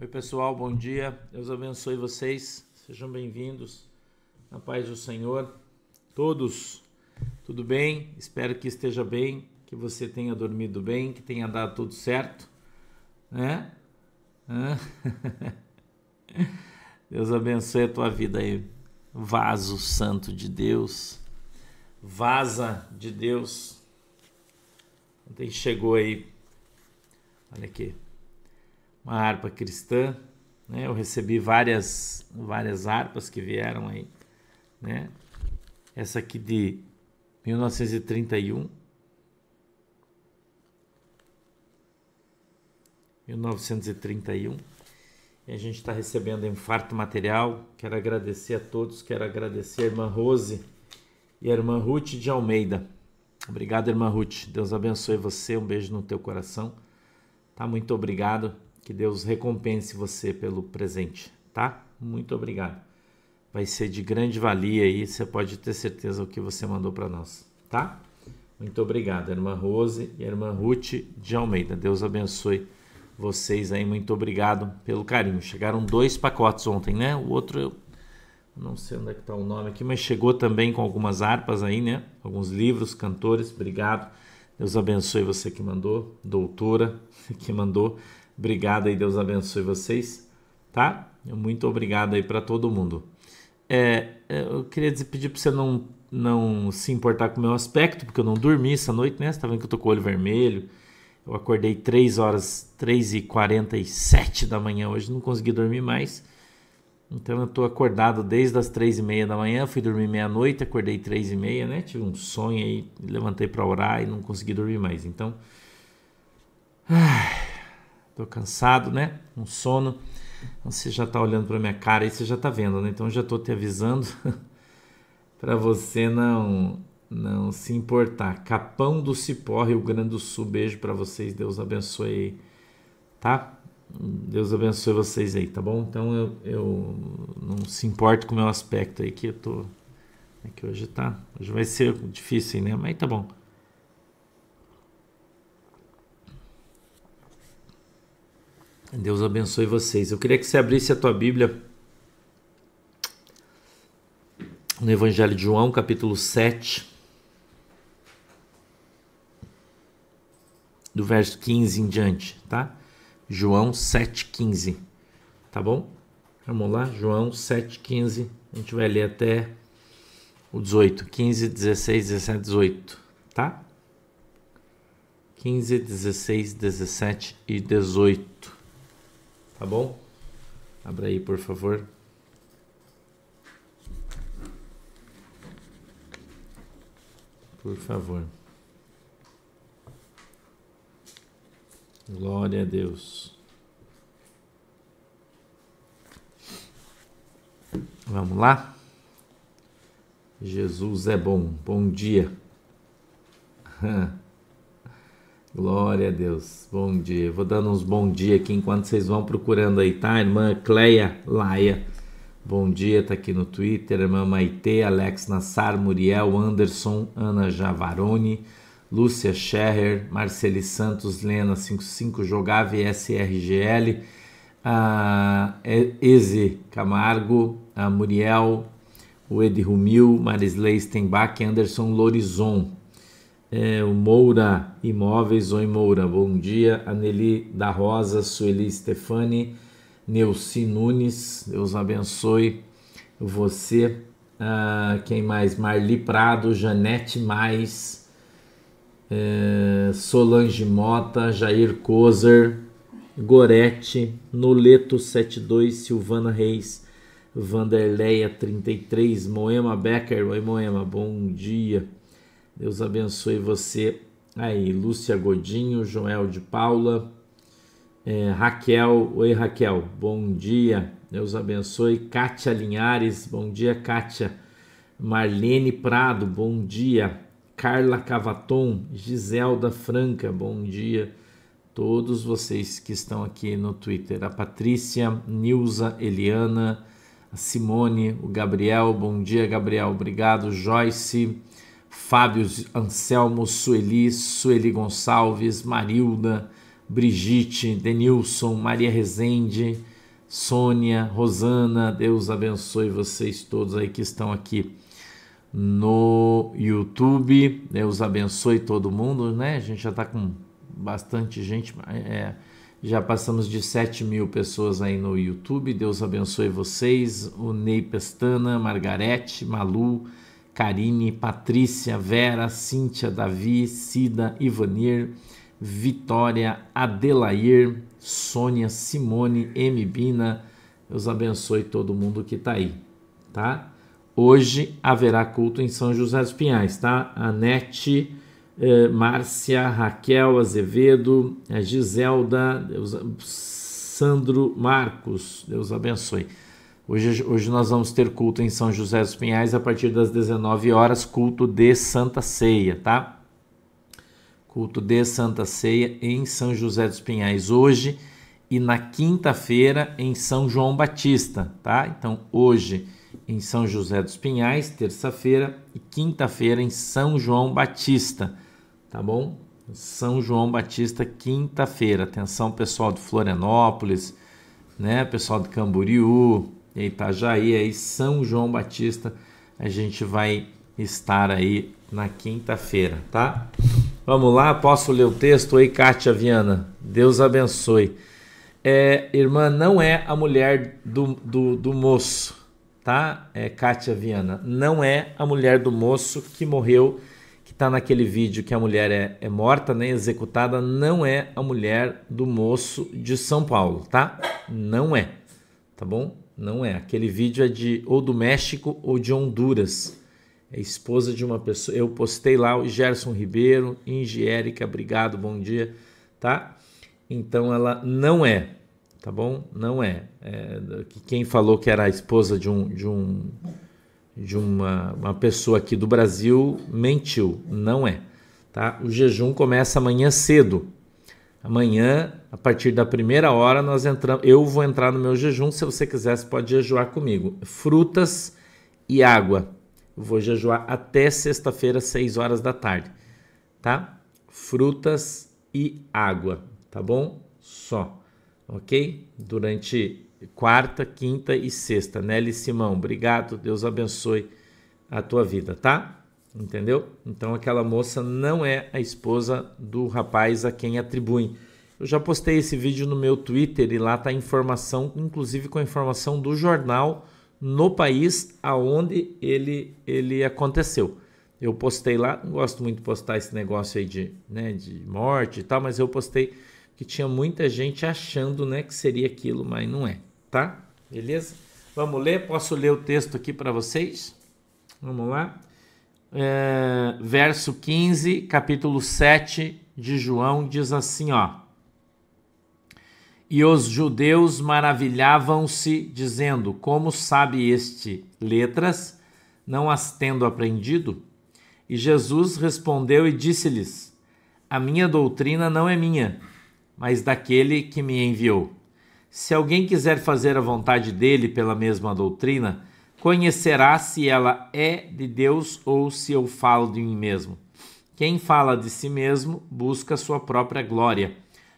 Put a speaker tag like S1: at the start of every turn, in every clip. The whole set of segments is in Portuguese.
S1: Oi, pessoal, bom dia. Deus abençoe vocês. Sejam bem-vindos. Na paz do Senhor. Todos, tudo bem? Espero que esteja bem, que você tenha dormido bem, que tenha dado tudo certo, né? Deus abençoe a tua vida aí. Vaso santo de Deus. Vaza de Deus. Ontem chegou aí. Olha aqui uma harpa cristã, né? Eu recebi várias várias harpas que vieram aí, né? Essa aqui de 1931 1931 e a gente está recebendo infarto material. Quero agradecer a todos, quero agradecer a irmã Rose e a irmã Ruth de Almeida. Obrigado, irmã Ruth. Deus abençoe você. Um beijo no teu coração. Tá? Muito obrigado. Que Deus recompense você pelo presente, tá? Muito obrigado. Vai ser de grande valia aí, você pode ter certeza o que você mandou para nós, tá? Muito obrigado, irmã Rose e irmã Ruth de Almeida. Deus abençoe vocês aí, muito obrigado pelo carinho. Chegaram dois pacotes ontem, né? O outro não sei onde é que tá o nome aqui, mas chegou também com algumas harpas aí, né? Alguns livros, cantores, obrigado. Deus abençoe você que mandou, doutora que mandou. Obrigado aí, Deus abençoe vocês, tá? Muito obrigado aí para todo mundo. É, é, eu queria pedir para você não, não se importar com o meu aspecto, porque eu não dormi essa noite, né? Você tá vendo que eu tô com o olho vermelho. Eu acordei 3 horas, 3 e 47 da manhã hoje, não consegui dormir mais. Então eu tô acordado desde as 3 e meia da manhã, fui dormir meia-noite, acordei 3 e meia, né? Tive um sonho aí, levantei para orar e não consegui dormir mais. Então... Tô cansado, né? Um sono. Você já tá olhando para minha cara e você já tá vendo, né? Então já tô te avisando para você não não se importar. Capão do Cipó, Rio Grande do Sul. Beijo para vocês. Deus abençoe tá? Deus abençoe vocês aí, tá bom? Então eu, eu não se importe com o meu aspecto aí que eu tô é que hoje tá, hoje vai ser difícil, né? Mas tá bom. Deus abençoe vocês. Eu queria que você abrisse a tua Bíblia no Evangelho de João, capítulo 7, do verso 15 em diante, tá? João 7,15, tá bom? Vamos lá, João 7,15, a gente vai ler até o 18, 15, 16, 17, 18, tá? 15, 16, 17 e 18. Tá bom? Abra aí, por favor. Por favor. Glória a Deus. Vamos lá? Jesus é bom. Bom dia. Glória a Deus. Bom dia. Vou dando uns bom dia aqui enquanto vocês vão procurando aí, tá? Irmã Cleia Laia. Bom dia, tá aqui no Twitter. Irmã Maite, Alex Nassar, Muriel, Anderson, Ana Javaroni, Lúcia Scherrer, Marceli Santos, Lena 55, Jogave SRGL, a Eze Camargo, a Muriel, o Ed Rumil, Marisley Stenbach, Anderson Lorizon é, o Moura Imóveis, oi Moura, bom dia. Aneli da Rosa, Sueli Stefani, Neuci Nunes, Deus abençoe você. Ah, quem mais? Marli Prado, Janete Mais, é, Solange Mota, Jair Kozer, Gorete, Noleto 72, Silvana Reis, Vanderleia 33, Moema Becker, oi Moema, bom dia. Deus abençoe você aí. Lúcia Godinho, Joel de Paula, é, Raquel. Oi, Raquel. Bom dia. Deus abençoe. Kátia Linhares. Bom dia, Kátia. Marlene Prado. Bom dia. Carla Cavaton. Giselda Franca. Bom dia. Todos vocês que estão aqui no Twitter. A Patrícia, Nilza, Eliana, a Simone, o Gabriel. Bom dia, Gabriel. Obrigado. Joyce. Fábio Anselmo, Sueli, Sueli Gonçalves, Marilda, Brigitte, Denilson, Maria Rezende, Sônia, Rosana, Deus abençoe vocês todos aí que estão aqui no YouTube. Deus abençoe todo mundo, né? A gente já está com bastante gente, é, já passamos de 7 mil pessoas aí no YouTube. Deus abençoe vocês. O Ney Pestana, Margarete, Malu, Karine, Patrícia, Vera, Cíntia, Davi, Cida, Ivanir, Vitória, Adelair, Sônia, Simone, M. Bina. Deus abençoe todo mundo que está aí, tá? Hoje haverá culto em São José dos Pinhais, tá? Anete, eh, Márcia, Raquel Azevedo, a Giselda, Deus, Sandro Marcos, Deus abençoe. Hoje, hoje nós vamos ter culto em São José dos Pinhais a partir das 19 horas, culto de Santa Ceia, tá? Culto de Santa Ceia em São José dos Pinhais hoje e na quinta-feira em São João Batista, tá? Então hoje em São José dos Pinhais, terça-feira e quinta-feira em São João Batista, tá bom? São João Batista, quinta-feira. Atenção, pessoal de Florianópolis, né? Pessoal de Camboriú, Itajaí, aí São João Batista, a gente vai estar aí na quinta-feira, tá? Vamos lá, posso ler o texto aí, Kátia Viana? Deus abençoe. É, irmã, não é a mulher do, do, do moço, tá? É Kátia Viana. Não é a mulher do moço que morreu, que está naquele vídeo que a mulher é, é morta, né? Executada. Não é a mulher do moço de São Paulo, tá? Não é, tá bom? Não é. Aquele vídeo é de ou do México ou de Honduras. É esposa de uma pessoa. Eu postei lá o Gerson Ribeiro, Ingérica, obrigado, bom dia, tá? Então ela não é, tá bom? Não é. é. Quem falou que era a esposa de um de um de uma, uma pessoa aqui do Brasil mentiu. Não é, tá? O jejum começa amanhã cedo. Amanhã, a partir da primeira hora, nós entramos. Eu vou entrar no meu jejum. Se você quiser, você pode jejuar comigo. Frutas e água. Eu vou jejuar até sexta-feira, 6 horas da tarde. Tá? Frutas e água. Tá bom? Só. Ok? Durante quarta, quinta e sexta. Nelly Simão, obrigado. Deus abençoe a tua vida, tá? Entendeu? Então aquela moça não é a esposa do rapaz a quem atribuem. Eu já postei esse vídeo no meu Twitter e lá tá a informação, inclusive com a informação do jornal no país aonde ele ele aconteceu. Eu postei lá, não gosto muito de postar esse negócio aí de, né, de morte e tal, mas eu postei que tinha muita gente achando, né, que seria aquilo, mas não é, tá? Beleza? Vamos ler? Posso ler o texto aqui para vocês? Vamos lá? É, verso 15, capítulo 7 de João, diz assim: ó. E os judeus maravilhavam-se, dizendo: Como sabe este letras, não as tendo aprendido? E Jesus respondeu e disse-lhes: A minha doutrina não é minha, mas daquele que me enviou. Se alguém quiser fazer a vontade dele pela mesma doutrina, conhecerá se ela é de Deus ou se eu falo de mim mesmo. Quem fala de si mesmo busca sua própria glória,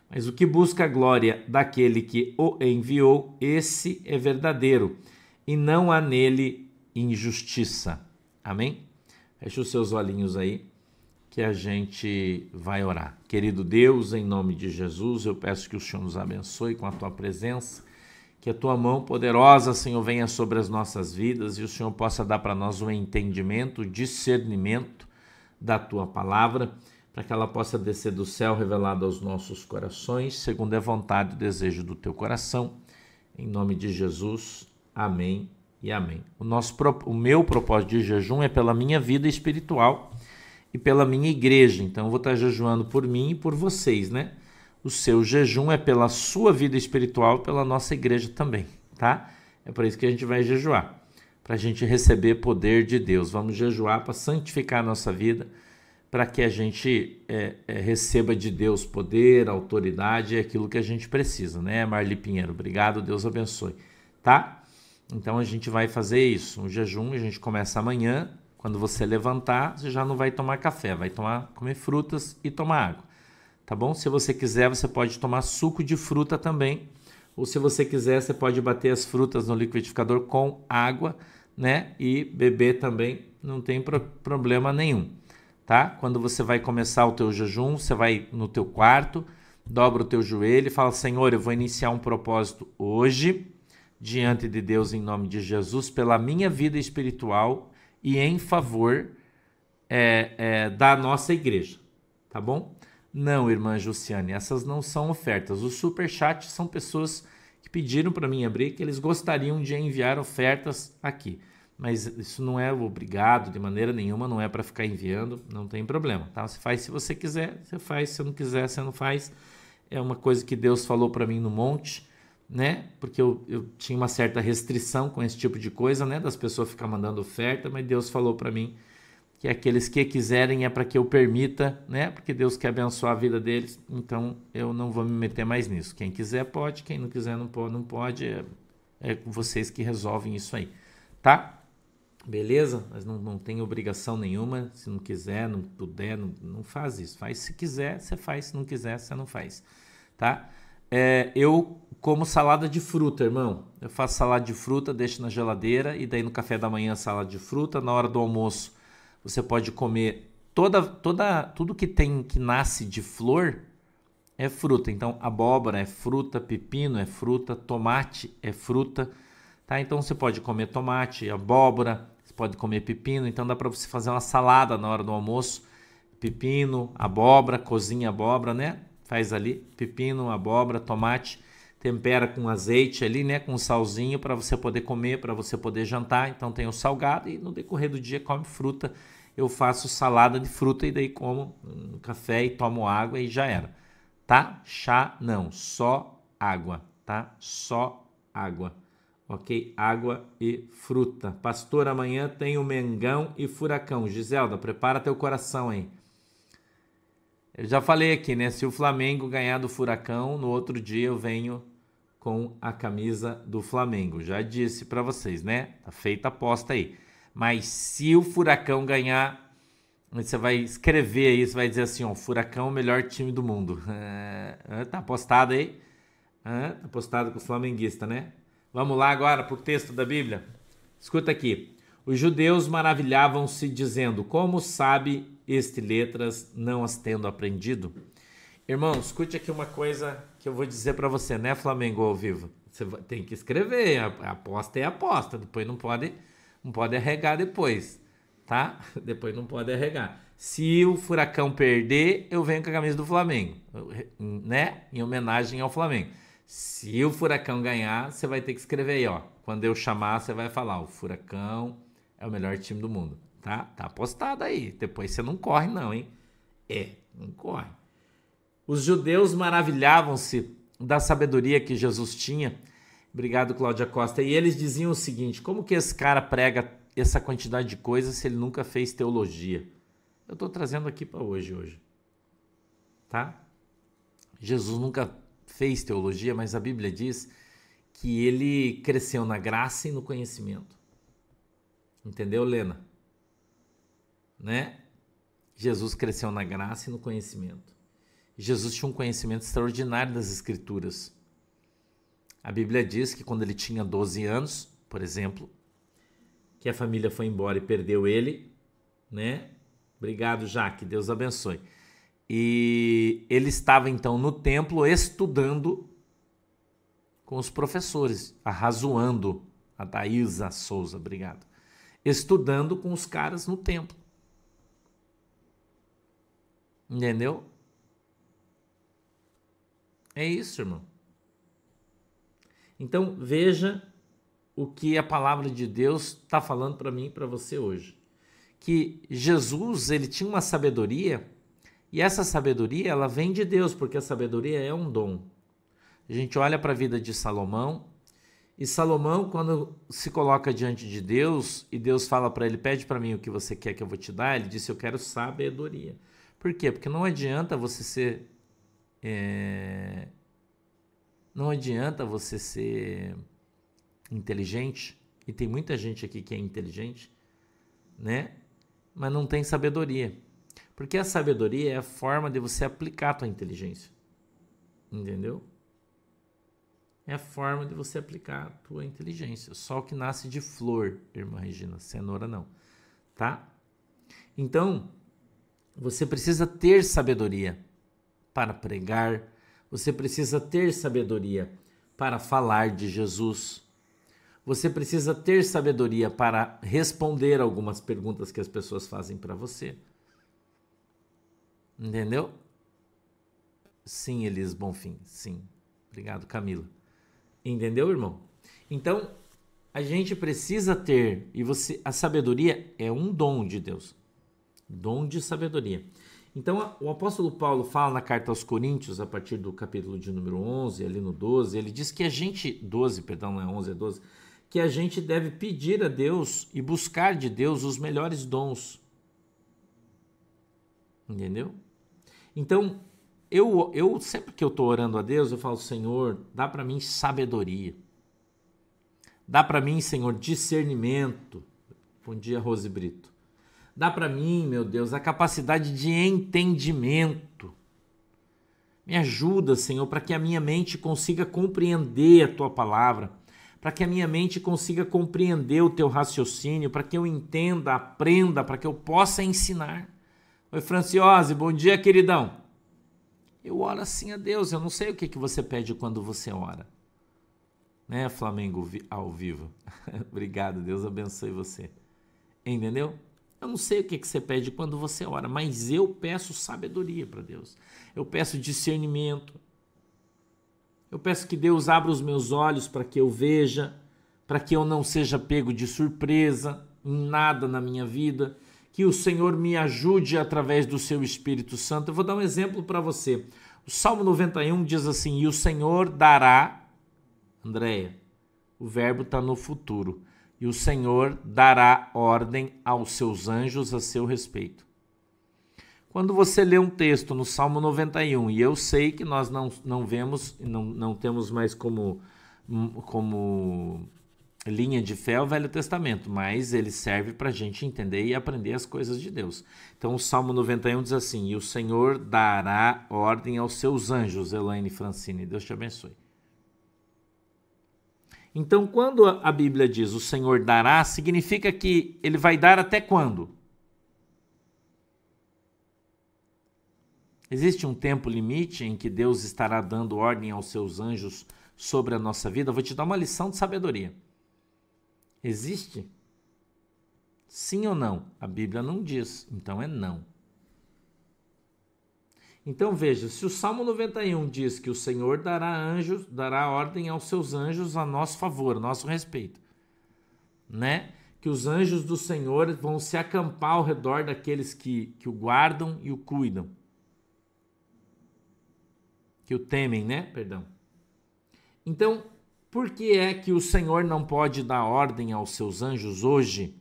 S1: mas o que busca a glória daquele que o enviou, esse é verdadeiro, e não há nele injustiça. Amém? Feche os seus olhinhos aí, que a gente vai orar. Querido Deus, em nome de Jesus, eu peço que o Senhor nos abençoe com a tua presença que a tua mão poderosa, Senhor, venha sobre as nossas vidas e o Senhor possa dar para nós o um entendimento, o discernimento da tua palavra, para que ela possa descer do céu revelada aos nossos corações, segundo a vontade e desejo do teu coração. Em nome de Jesus. Amém e amém. O, nosso, o meu propósito de jejum é pela minha vida espiritual e pela minha igreja. Então, eu vou estar jejuando por mim e por vocês, né? O seu jejum é pela sua vida espiritual, pela nossa igreja também, tá? É por isso que a gente vai jejuar, para a gente receber poder de Deus. Vamos jejuar para santificar a nossa vida, para que a gente é, é, receba de Deus poder, autoridade, aquilo que a gente precisa, né, Marli Pinheiro? Obrigado, Deus abençoe, tá? Então a gente vai fazer isso, um jejum, a gente começa amanhã. Quando você levantar, você já não vai tomar café, vai tomar comer frutas e tomar água tá bom? Se você quiser, você pode tomar suco de fruta também, Ou se você quiser, você pode bater as frutas no liquidificador com água, né? E beber também, não tem pro problema nenhum, tá? Quando você vai começar o teu jejum, você vai no teu quarto, dobra o teu joelho e fala: Senhor, eu vou iniciar um propósito hoje diante de Deus em nome de Jesus pela minha vida espiritual e em favor é, é, da nossa igreja, tá bom? Não, irmã Jussiane, essas não são ofertas. Os superchats são pessoas que pediram para mim abrir que eles gostariam de enviar ofertas aqui. Mas isso não é obrigado de maneira nenhuma, não é para ficar enviando, não tem problema, tá? Você faz se você quiser, você faz, se não quiser, você não faz. É uma coisa que Deus falou para mim no monte, né? Porque eu, eu tinha uma certa restrição com esse tipo de coisa, né? Das pessoas ficar mandando oferta, mas Deus falou para mim que aqueles que quiserem é para que eu permita, né? Porque Deus quer abençoar a vida deles, então eu não vou me meter mais nisso. Quem quiser pode, quem não quiser não pode, não pode. É, é vocês que resolvem isso aí, tá? Beleza? Mas não, não tem obrigação nenhuma. Se não quiser, não puder, não, não faz isso. Faz se quiser, você faz. Se não quiser, você não faz, tá? É, eu como salada de fruta, irmão. Eu faço salada de fruta, deixo na geladeira e daí no café da manhã salada de fruta, na hora do almoço você pode comer toda, toda, tudo que tem que nasce de flor é fruta. Então, abóbora é fruta, pepino é fruta, tomate é fruta, tá? Então você pode comer tomate, abóbora, você pode comer pepino. Então dá para você fazer uma salada na hora do almoço, pepino, abóbora, cozinha abóbora, né? Faz ali pepino, abóbora, tomate, tempera com azeite ali, né? Com salzinho para você poder comer, para você poder jantar. Então tem o salgado e no decorrer do dia come fruta eu faço salada de fruta e daí como um café e tomo água e já era. Tá? Chá não, só água, tá? Só água. Ok? Água e fruta. Pastor, amanhã tem o Mengão e Furacão. Giselda, prepara teu coração aí. Eu já falei aqui, né? Se o Flamengo ganhar do Furacão, no outro dia eu venho com a camisa do Flamengo. Já disse para vocês, né? Tá feita a aposta aí. Mas se o Furacão ganhar, você vai escrever aí, você vai dizer assim, ó, Furacão é o melhor time do mundo. É, tá apostado aí? É, tá apostado com o flamenguista, né? Vamos lá agora para o texto da Bíblia. Escuta aqui. Os judeus maravilhavam-se dizendo, como sabe este letras, não as tendo aprendido? Irmão, escute aqui uma coisa que eu vou dizer para você, né, Flamengo ao vivo? Você tem que escrever, aposta é aposta, depois não pode não pode arregar depois, tá? Depois não pode arregar. Se o Furacão perder, eu venho com a camisa do Flamengo, né? Em homenagem ao Flamengo. Se o Furacão ganhar, você vai ter que escrever aí, ó. Quando eu chamar, você vai falar: o Furacão é o melhor time do mundo, tá? Tá apostado aí. Depois você não corre, não, hein? É, não corre. Os judeus maravilhavam-se da sabedoria que Jesus tinha Obrigado, Cláudia Costa. E eles diziam o seguinte: como que esse cara prega essa quantidade de coisas se ele nunca fez teologia? Eu estou trazendo aqui para hoje, hoje. Tá? Jesus nunca fez teologia, mas a Bíblia diz que ele cresceu na graça e no conhecimento. Entendeu, Lena? Né? Jesus cresceu na graça e no conhecimento. Jesus tinha um conhecimento extraordinário das Escrituras. A Bíblia diz que quando ele tinha 12 anos, por exemplo, que a família foi embora e perdeu ele, né? Obrigado, Jaque, Deus abençoe. E ele estava então no templo estudando com os professores, arrazoando, a Thaisa Souza, obrigado. Estudando com os caras no templo. Entendeu? É isso, irmão. Então veja o que a palavra de Deus está falando para mim e para você hoje. Que Jesus ele tinha uma sabedoria e essa sabedoria ela vem de Deus, porque a sabedoria é um dom. A gente olha para a vida de Salomão e Salomão, quando se coloca diante de Deus e Deus fala para ele: Pede para mim o que você quer que eu vou te dar, ele disse: Eu quero sabedoria. Por quê? Porque não adianta você ser é, não adianta você ser inteligente, e tem muita gente aqui que é inteligente, né? Mas não tem sabedoria. Porque a sabedoria é a forma de você aplicar a tua inteligência. Entendeu? é a forma de você aplicar a tua inteligência. Sol que nasce de flor, irmã Regina, cenoura não, tá? Então, você precisa ter sabedoria para pregar, você precisa ter sabedoria para falar de Jesus. Você precisa ter sabedoria para responder algumas perguntas que as pessoas fazem para você. Entendeu? Sim, Elis Bonfim, sim. Obrigado, Camila. Entendeu, irmão? Então, a gente precisa ter, e você, a sabedoria é um dom de Deus. Dom de sabedoria. Então, o apóstolo Paulo fala na carta aos Coríntios, a partir do capítulo de número 11, ali no 12, ele diz que a gente, 12, perdão, não é 11, é 12, que a gente deve pedir a Deus e buscar de Deus os melhores dons. Entendeu? Então, eu, eu sempre que eu estou orando a Deus, eu falo, Senhor, dá para mim sabedoria. Dá para mim, Senhor, discernimento. Bom dia, Rose Brito. Dá para mim, meu Deus, a capacidade de entendimento. Me ajuda, Senhor, para que a minha mente consiga compreender a tua palavra, para que a minha mente consiga compreender o teu raciocínio, para que eu entenda, aprenda, para que eu possa ensinar. Oi, Franciose, bom dia, queridão. Eu oro assim a Deus. Eu não sei o que, que você pede quando você ora. Né, Flamengo ao vivo? Obrigado, Deus abençoe você. Entendeu? Eu não sei o que, que você pede quando você ora, mas eu peço sabedoria para Deus. Eu peço discernimento. Eu peço que Deus abra os meus olhos para que eu veja, para que eu não seja pego de surpresa em nada na minha vida que o Senhor me ajude através do seu Espírito Santo. Eu vou dar um exemplo para você. O Salmo 91 diz assim: E o Senhor dará, Andréia, o verbo está no futuro, e o Senhor dará ordem aos seus anjos a seu respeito. Quando você lê um texto no Salmo 91, e eu sei que nós não, não vemos, não, não temos mais como, como linha de fé o Velho Testamento, mas ele serve para a gente entender e aprender as coisas de Deus. Então o Salmo 91 diz assim: E o Senhor dará ordem aos seus anjos, Elaine Francine. Deus te abençoe. Então, quando a Bíblia diz o Senhor dará, significa que ele vai dar até quando? Existe um tempo limite em que Deus estará dando ordem aos seus anjos sobre a nossa vida? Eu vou te dar uma lição de sabedoria. Existe? Sim ou não? A Bíblia não diz, então é não. Então veja, se o Salmo 91 diz que o Senhor dará anjos, dará ordem aos seus anjos a nosso favor, a nosso respeito, né? Que os anjos do Senhor vão se acampar ao redor daqueles que, que o guardam e o cuidam. Que o temem, né? Perdão. Então, por que é que o Senhor não pode dar ordem aos seus anjos hoje?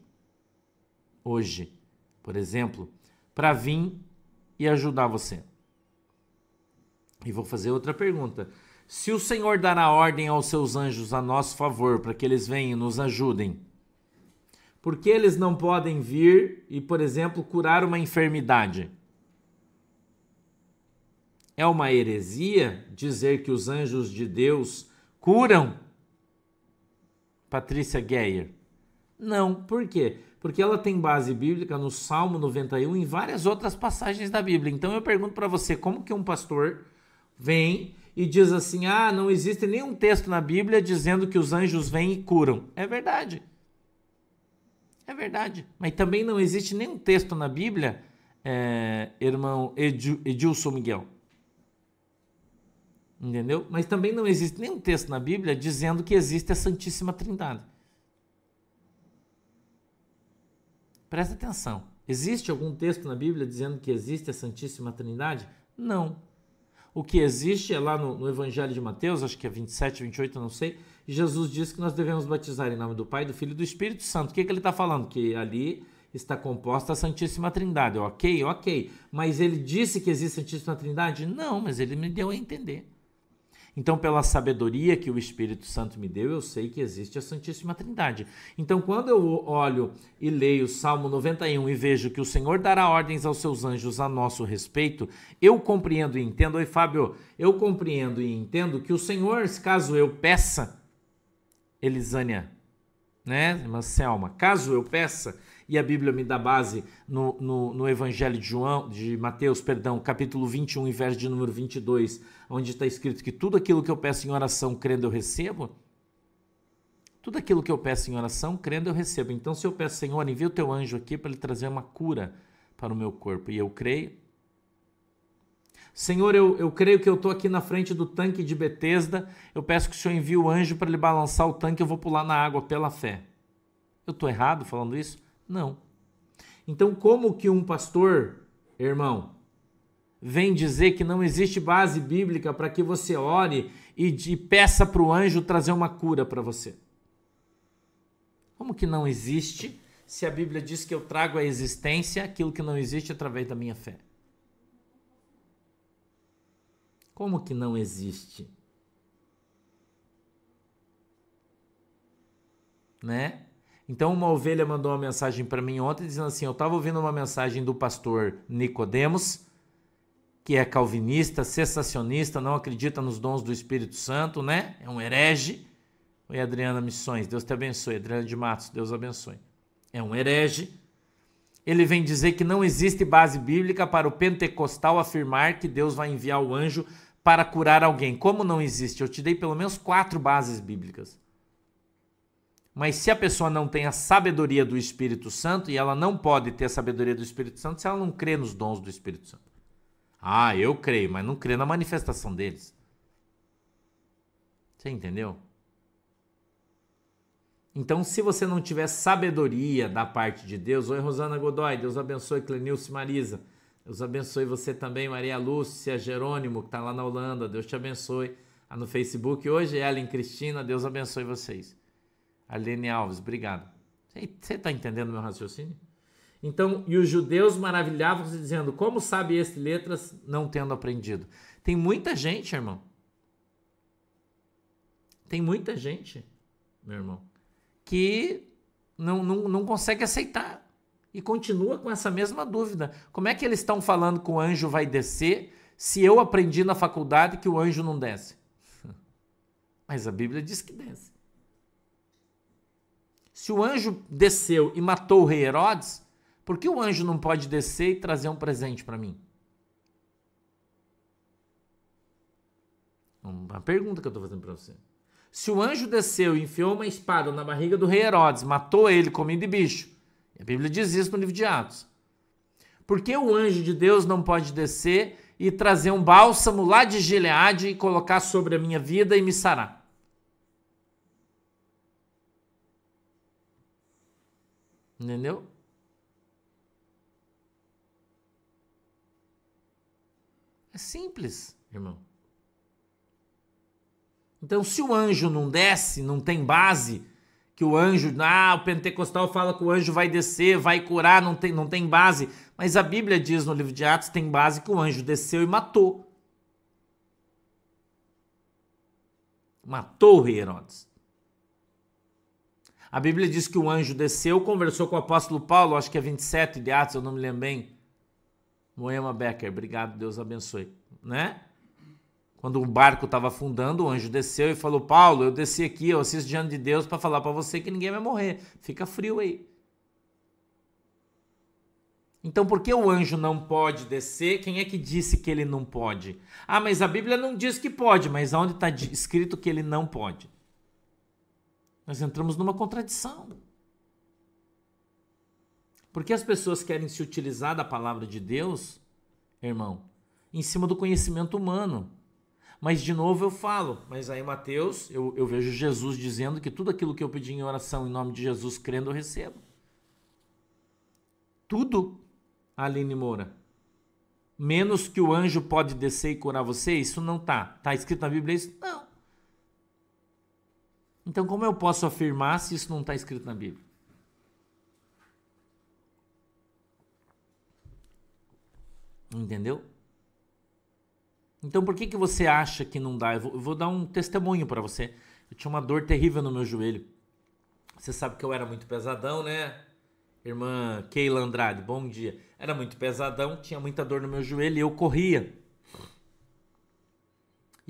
S1: Hoje, por exemplo, para vir e ajudar você. E vou fazer outra pergunta. Se o Senhor dará ordem aos seus anjos a nosso favor para que eles venham e nos ajudem, por que eles não podem vir e, por exemplo, curar uma enfermidade? É uma heresia dizer que os anjos de Deus curam Patrícia Geyer? Não, por quê? Porque ela tem base bíblica no Salmo 91 e em várias outras passagens da Bíblia. Então eu pergunto para você, como que um pastor vem e diz assim: "Ah, não existe nenhum texto na Bíblia dizendo que os anjos vêm e curam". É verdade. É verdade. Mas também não existe nenhum texto na Bíblia, é, irmão Edilson Miguel, Entendeu? Mas também não existe nenhum texto na Bíblia dizendo que existe a Santíssima Trindade. Presta atenção. Existe algum texto na Bíblia dizendo que existe a Santíssima Trindade? Não. O que existe é lá no, no, Evangelho de Mateus, acho que é 27, 28, não sei, Jesus diz que nós devemos batizar em nome do Pai, do Filho e do Espírito Santo. O que, que ele está falando? Que ali está composta a Santíssima Trindade. Ok, ok. Mas ele disse que existe a Santíssima Trindade? Não, mas ele me deu a entender. Então, pela sabedoria que o Espírito Santo me deu, eu sei que existe a Santíssima Trindade. Então, quando eu olho e leio o Salmo 91 e vejo que o Senhor dará ordens aos seus anjos a nosso respeito, eu compreendo e entendo, oi Fábio, eu compreendo e entendo que o Senhor, caso eu peça, Elisânia, né, irmã Selma, caso eu peça, e a Bíblia me dá base no, no, no, Evangelho de João, de Mateus, perdão, capítulo 21 e verso de número 22, onde está escrito que tudo aquilo que eu peço em oração, crendo eu recebo. Tudo aquilo que eu peço em oração, crendo eu recebo. Então, se eu peço, Senhor, envia o teu anjo aqui para ele trazer uma cura para o meu corpo, e eu creio. Senhor, eu, eu creio que eu estou aqui na frente do tanque de Betesda, eu peço que o Senhor envie o anjo para ele balançar o tanque, eu vou pular na água pela fé. Eu estou errado falando isso? Não. Então, como que um pastor, irmão, vem dizer que não existe base bíblica para que você ore e de, peça para o anjo trazer uma cura para você? Como que não existe se a Bíblia diz que eu trago à existência aquilo que não existe através da minha fé? Como que não existe? Né? Então uma ovelha mandou uma mensagem para mim ontem dizendo assim: eu estava ouvindo uma mensagem do pastor Nicodemos, que é calvinista, cessacionista, não acredita nos dons do Espírito Santo, né? É um herege. Oi, Adriana Missões, Deus te abençoe. Adriana de Matos, Deus abençoe. É um herege. Ele vem dizer que não existe base bíblica para o pentecostal afirmar que Deus vai enviar o anjo para curar alguém. Como não existe? Eu te dei pelo menos quatro bases bíblicas. Mas se a pessoa não tem a sabedoria do Espírito Santo, e ela não pode ter a sabedoria do Espírito Santo se ela não crê nos dons do Espírito Santo. Ah, eu creio, mas não creio na manifestação deles. Você entendeu? Então, se você não tiver sabedoria da parte de Deus, oi Rosana Godoy, Deus abençoe Clenilce Marisa, Deus abençoe você também, Maria Lúcia Jerônimo, que está lá na Holanda, Deus te abençoe. Ah, no Facebook hoje, Ellen Cristina, Deus abençoe vocês. Aline Alves, obrigado. Você está entendendo meu raciocínio? Então, e os judeus maravilhavam-se dizendo: Como sabe este letras não tendo aprendido? Tem muita gente, irmão. Tem muita gente, meu irmão, que não, não, não consegue aceitar e continua com essa mesma dúvida. Como é que eles estão falando que o anjo vai descer se eu aprendi na faculdade que o anjo não desce? Mas a Bíblia diz que desce. Se o anjo desceu e matou o rei Herodes, por que o anjo não pode descer e trazer um presente para mim? Uma pergunta que eu estou fazendo para você. Se o anjo desceu e enfiou uma espada na barriga do rei Herodes, matou ele, comendo de bicho, a Bíblia diz isso no livro de Atos. Por que o anjo de Deus não pode descer e trazer um bálsamo lá de Gileade e colocar sobre a minha vida e me sarar? Entendeu? É simples, irmão. Então, se o anjo não desce, não tem base, que o anjo, ah, o pentecostal fala que o anjo vai descer, vai curar, não tem, não tem base. Mas a Bíblia diz no livro de Atos, tem base que o anjo desceu e matou. Matou o rei Herodes. A Bíblia diz que o anjo desceu, conversou com o apóstolo Paulo, acho que é 27 de Atos, eu não me lembro bem. Moema Becker, obrigado, Deus abençoe. Né? Quando o barco estava afundando, o anjo desceu e falou: Paulo, eu desci aqui, eu assisto diante de Deus para falar para você que ninguém vai morrer. Fica frio aí. Então, por que o anjo não pode descer? Quem é que disse que ele não pode? Ah, mas a Bíblia não diz que pode, mas onde está escrito que ele não pode? Nós entramos numa contradição. Porque as pessoas querem se utilizar da palavra de Deus, irmão, em cima do conhecimento humano. Mas de novo eu falo, mas aí Mateus, eu, eu vejo Jesus dizendo que tudo aquilo que eu pedi em oração em nome de Jesus, crendo, eu recebo. Tudo, Aline Moura. Menos que o anjo pode descer e curar você, isso não tá. Tá escrito na Bíblia isso? Não. Então, como eu posso afirmar se isso não está escrito na Bíblia? Entendeu? Então por que, que você acha que não dá? Eu vou, eu vou dar um testemunho para você. Eu tinha uma dor terrível no meu joelho. Você sabe que eu era muito pesadão, né? Irmã Keila Andrade, bom dia. Era muito pesadão, tinha muita dor no meu joelho e eu corria.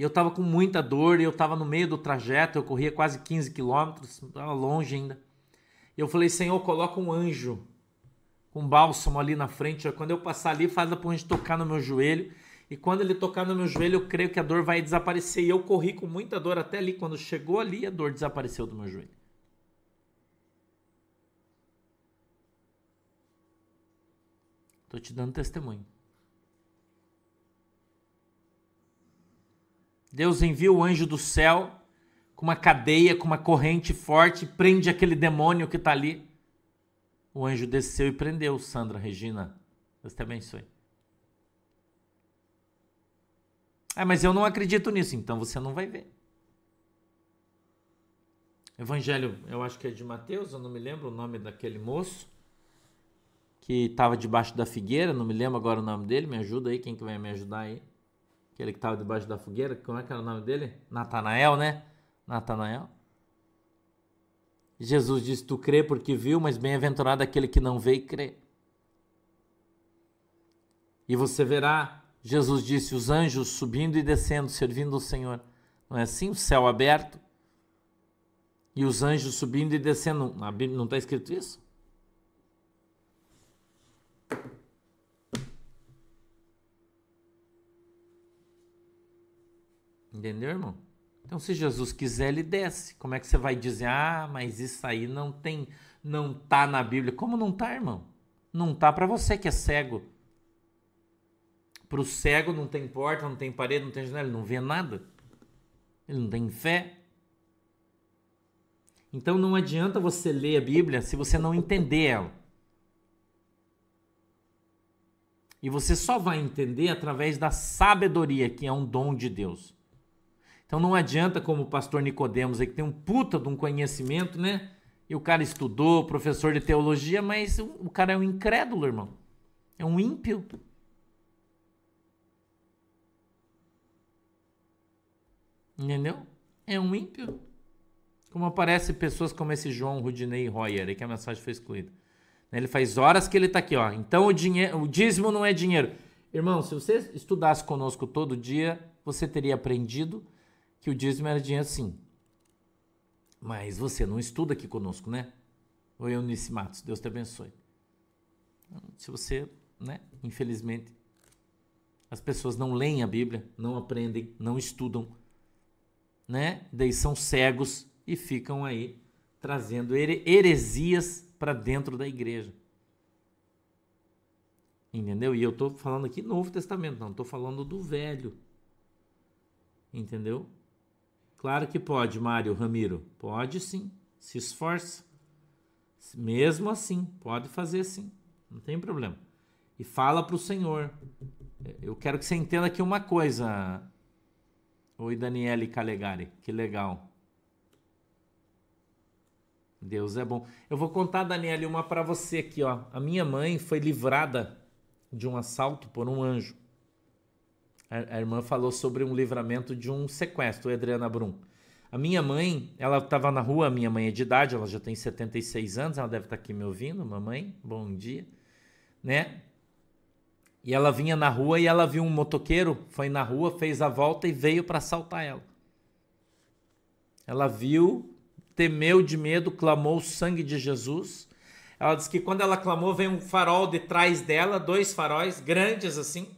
S1: E eu tava com muita dor e eu tava no meio do trajeto, eu corria quase 15 quilômetros, tava longe ainda. E eu falei, Senhor, coloca um anjo com bálsamo ali na frente. Quando eu passar ali, faz a gente tocar no meu joelho. E quando ele tocar no meu joelho, eu creio que a dor vai desaparecer. E eu corri com muita dor até ali. Quando chegou ali, a dor desapareceu do meu joelho. Estou te dando testemunho. Deus envia o anjo do céu com uma cadeia, com uma corrente forte, prende aquele demônio que está ali. O anjo desceu e prendeu Sandra Regina. Deus te abençoe. Ah, mas eu não acredito nisso, então você não vai ver. Evangelho, eu acho que é de Mateus, eu não me lembro o nome daquele moço que estava debaixo da figueira, não me lembro agora o nome dele, me ajuda aí, quem que vai me ajudar aí? Aquele que estava debaixo da fogueira, como é que era o nome dele? Natanael, né? Natanael. Jesus disse: Tu crê porque viu, mas bem-aventurado aquele que não vê e crê. E você verá, Jesus disse, os anjos subindo e descendo, servindo o Senhor. Não é assim? O céu aberto. E os anjos subindo e descendo. Não está escrito isso? Entendeu, irmão? Então, se Jesus quiser, ele desce. Como é que você vai dizer, ah, mas isso aí não tem, não tá na Bíblia? Como não tá, irmão? Não tá para você que é cego. Para o cego não tem porta, não tem parede, não tem janela, ele não vê nada. Ele não tem fé. Então não adianta você ler a Bíblia se você não entender ela. E você só vai entender através da sabedoria, que é um dom de Deus. Então não adianta como o pastor Nicodemos aí que tem um puta de um conhecimento, né? E o cara estudou, professor de teologia, mas o cara é um incrédulo, irmão. É um ímpio. Entendeu? É um ímpio. Como aparece pessoas como esse João Rudinei Royer, aí que a mensagem foi excluída. Ele faz horas que ele está aqui, ó. Então o, dinheiro, o dízimo não é dinheiro. Irmão, se você estudasse conosco todo dia, você teria aprendido que o dízimo era dinheiro sim. Mas você não estuda aqui conosco, né? Ô Eunice Matos, Deus te abençoe. Se você, né, infelizmente, as pessoas não leem a Bíblia, não aprendem, não estudam, né? Daí são cegos e ficam aí trazendo heresias para dentro da igreja. Entendeu? E eu estou falando aqui Novo Testamento, não estou falando do Velho. Entendeu? Claro que pode, Mário Ramiro. Pode sim. Se esforça. Mesmo assim, pode fazer sim. Não tem problema. E fala para o Senhor. Eu quero que você entenda aqui uma coisa. Oi, Daniele Calegari. Que legal. Deus é bom. Eu vou contar, Daniele, uma para você aqui, ó. A minha mãe foi livrada de um assalto por um anjo. A, irmã falou sobre um livramento de um sequestro, Adriana Brum. A minha mãe, ela estava na rua, minha mãe é de idade, ela já tem 76 anos, ela deve estar tá aqui me ouvindo, mamãe, bom dia, né? E ela vinha na rua e ela viu um motoqueiro, foi na rua, fez a volta e veio para assaltar ela. Ela viu, temeu de medo, clamou o sangue de Jesus. Ela disse que quando ela clamou, veio um farol de trás dela, dois faróis grandes assim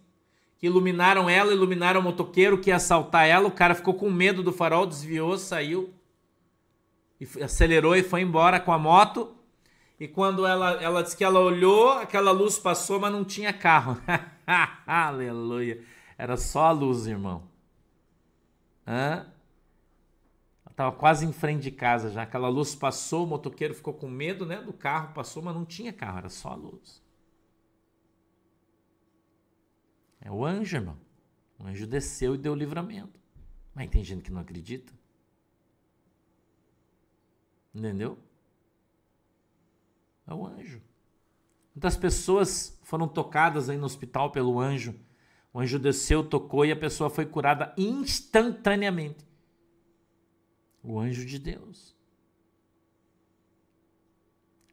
S1: que iluminaram ela, iluminaram o motoqueiro que ia assaltar ela. O cara ficou com medo do farol, desviou, saiu, e acelerou e foi embora com a moto. E quando ela, ela disse que ela olhou, aquela luz passou, mas não tinha carro. Aleluia. Era só a luz, irmão. Hã? Ela tava quase em frente de casa já. Aquela luz passou, o motoqueiro ficou com medo, né? Do carro passou, mas não tinha carro, era só a luz. É o anjo, irmão. O anjo desceu e deu livramento. Mas tem gente que não acredita. Entendeu? É o anjo. Muitas pessoas foram tocadas aí no hospital pelo anjo. O anjo desceu, tocou e a pessoa foi curada instantaneamente. O anjo de Deus.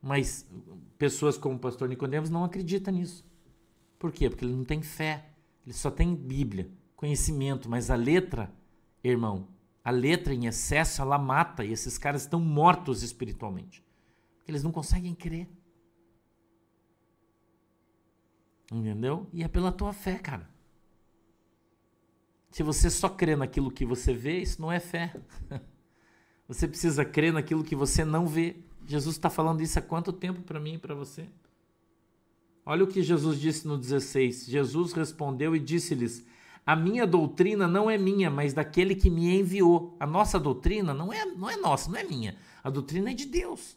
S1: Mas pessoas como o pastor Nicodemos não acreditam nisso. Por quê? Porque ele não tem fé. Ele só tem Bíblia, conhecimento, mas a letra, irmão, a letra em excesso ela mata e esses caras estão mortos espiritualmente. Eles não conseguem crer. Entendeu? E é pela tua fé, cara. Se você só crê naquilo que você vê, isso não é fé. Você precisa crer naquilo que você não vê. Jesus está falando isso há quanto tempo para mim e para você? Olha o que Jesus disse no 16. Jesus respondeu e disse-lhes: A minha doutrina não é minha, mas daquele que me enviou. A nossa doutrina não é, não é nossa, não é minha. A doutrina é de Deus.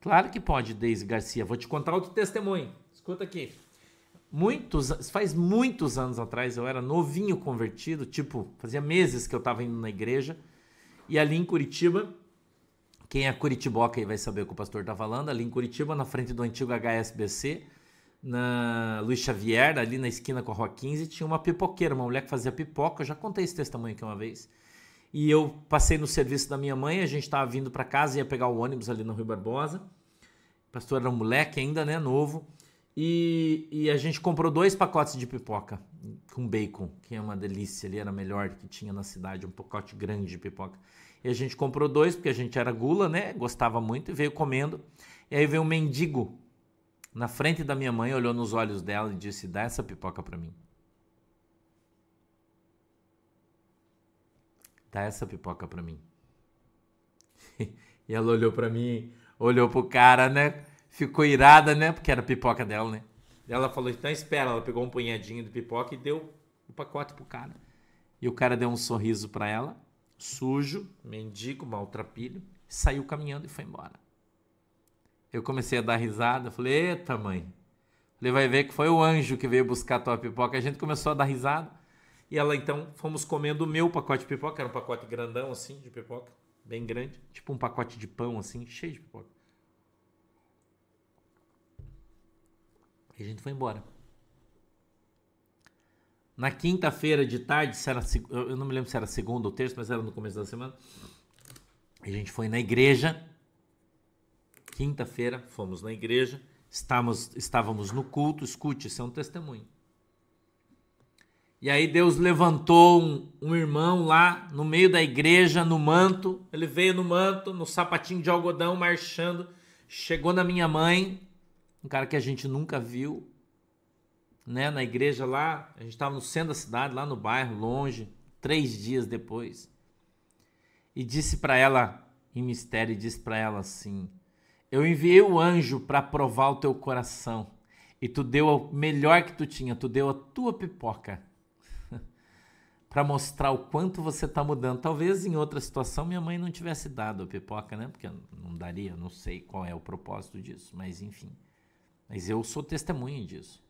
S1: Claro que pode, Deise Garcia. Vou te contar outro testemunho. Escuta aqui. Muitos, faz muitos anos atrás, eu era novinho convertido, tipo, fazia meses que eu estava indo na igreja. E ali em Curitiba, quem é Curitiboca aí vai saber o que o pastor está falando. Ali em Curitiba, na frente do antigo HSBC, na Luiz Xavier, ali na esquina com a Rua 15, tinha uma pipoqueira, uma mulher que fazia pipoca. Eu já contei esse testemunho aqui uma vez. E eu passei no serviço da minha mãe, a gente estava vindo para casa, ia pegar o ônibus ali no Rio Barbosa. O pastor era um moleque ainda, né, novo. E, e, a gente comprou dois pacotes de pipoca com bacon, que é uma delícia ali, era melhor que tinha na cidade, um pacote grande de pipoca. E a gente comprou dois, porque a gente era gula, né? Gostava muito e veio comendo. E aí veio um mendigo na frente da minha mãe, olhou nos olhos dela e disse: Dá essa pipoca para mim. dá essa pipoca para mim. e ela olhou para mim, olhou pro cara, né? Ficou irada, né? Porque era pipoca dela, né? Ela falou, então espera. Ela pegou um punhadinho de pipoca e deu o pacote pro cara. E o cara deu um sorriso para ela, sujo, mendigo, maltrapilho, saiu caminhando e foi embora. Eu comecei a dar risada, falei, eita mãe. Falei, vai ver que foi o anjo que veio buscar a tua pipoca. A gente começou a dar risada. E ela então fomos comendo o meu pacote de pipoca, era um pacote grandão assim de pipoca, bem grande, tipo um pacote de pão assim, cheio de pipoca. E a gente foi embora. Na quinta-feira de tarde, se era, eu não me lembro se era segunda ou terça, mas era no começo da semana. A gente foi na igreja. Quinta-feira, fomos na igreja. Estávamos, estávamos no culto. Escute, isso é um testemunho. E aí Deus levantou um, um, irmão lá no meio da igreja, no manto. Ele veio no manto, no sapatinho de algodão, marchando. Chegou na minha mãe, um cara que a gente nunca viu, né? Na igreja lá, a gente estava no centro da cidade, lá no bairro, longe, três dias depois. E disse para ela, em mistério, disse para ela assim: Eu enviei o anjo para provar o teu coração. E tu deu o melhor que tu tinha, tu deu a tua pipoca para mostrar o quanto você está mudando. Talvez em outra situação minha mãe não tivesse dado a pipoca, né? Porque não daria, não sei qual é o propósito disso, mas enfim. Mas eu sou testemunha disso.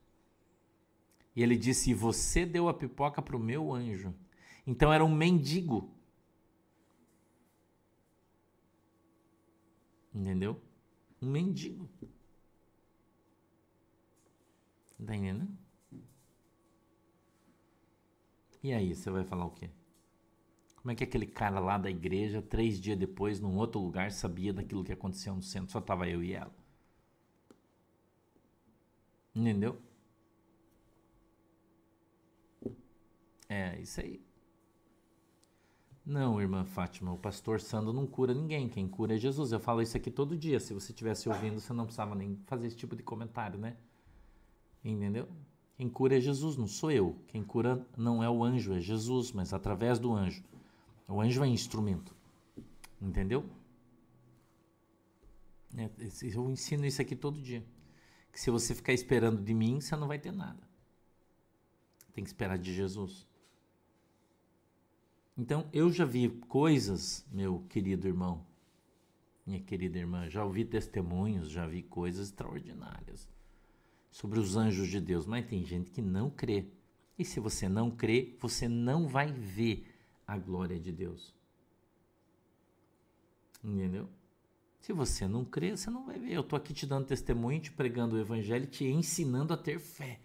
S1: E ele disse: e você deu a pipoca para o meu anjo. Então era um mendigo. Entendeu? Um mendigo. Tá entendendo? E aí, você vai falar o quê? Como é que aquele cara lá da igreja, três dias depois, num outro lugar, sabia daquilo que aconteceu no centro? Só tava eu e ela. Entendeu? É, isso aí. Não, irmã Fátima, o pastor Sandro não cura ninguém. Quem cura é Jesus. Eu falo isso aqui todo dia. Se você estivesse ouvindo, você não precisava nem fazer esse tipo de comentário, né? Entendeu? Quem cura é Jesus, não sou eu. Quem cura não é o anjo, é Jesus, mas através do anjo. O anjo é instrumento. Entendeu? É, eu ensino isso aqui todo dia. Que se você ficar esperando de mim, você não vai ter nada. Tem que esperar de Jesus. Então, eu já vi coisas, meu querido irmão, minha querida irmã, já ouvi testemunhos, já vi coisas extraordinárias sobre os anjos de Deus, mas tem gente que não crê. E se você não crê, você não vai ver a glória de Deus. Entendeu? Se você não crê, você não vai ver. Eu estou aqui te dando testemunho, te pregando o evangelho, te ensinando a ter fé.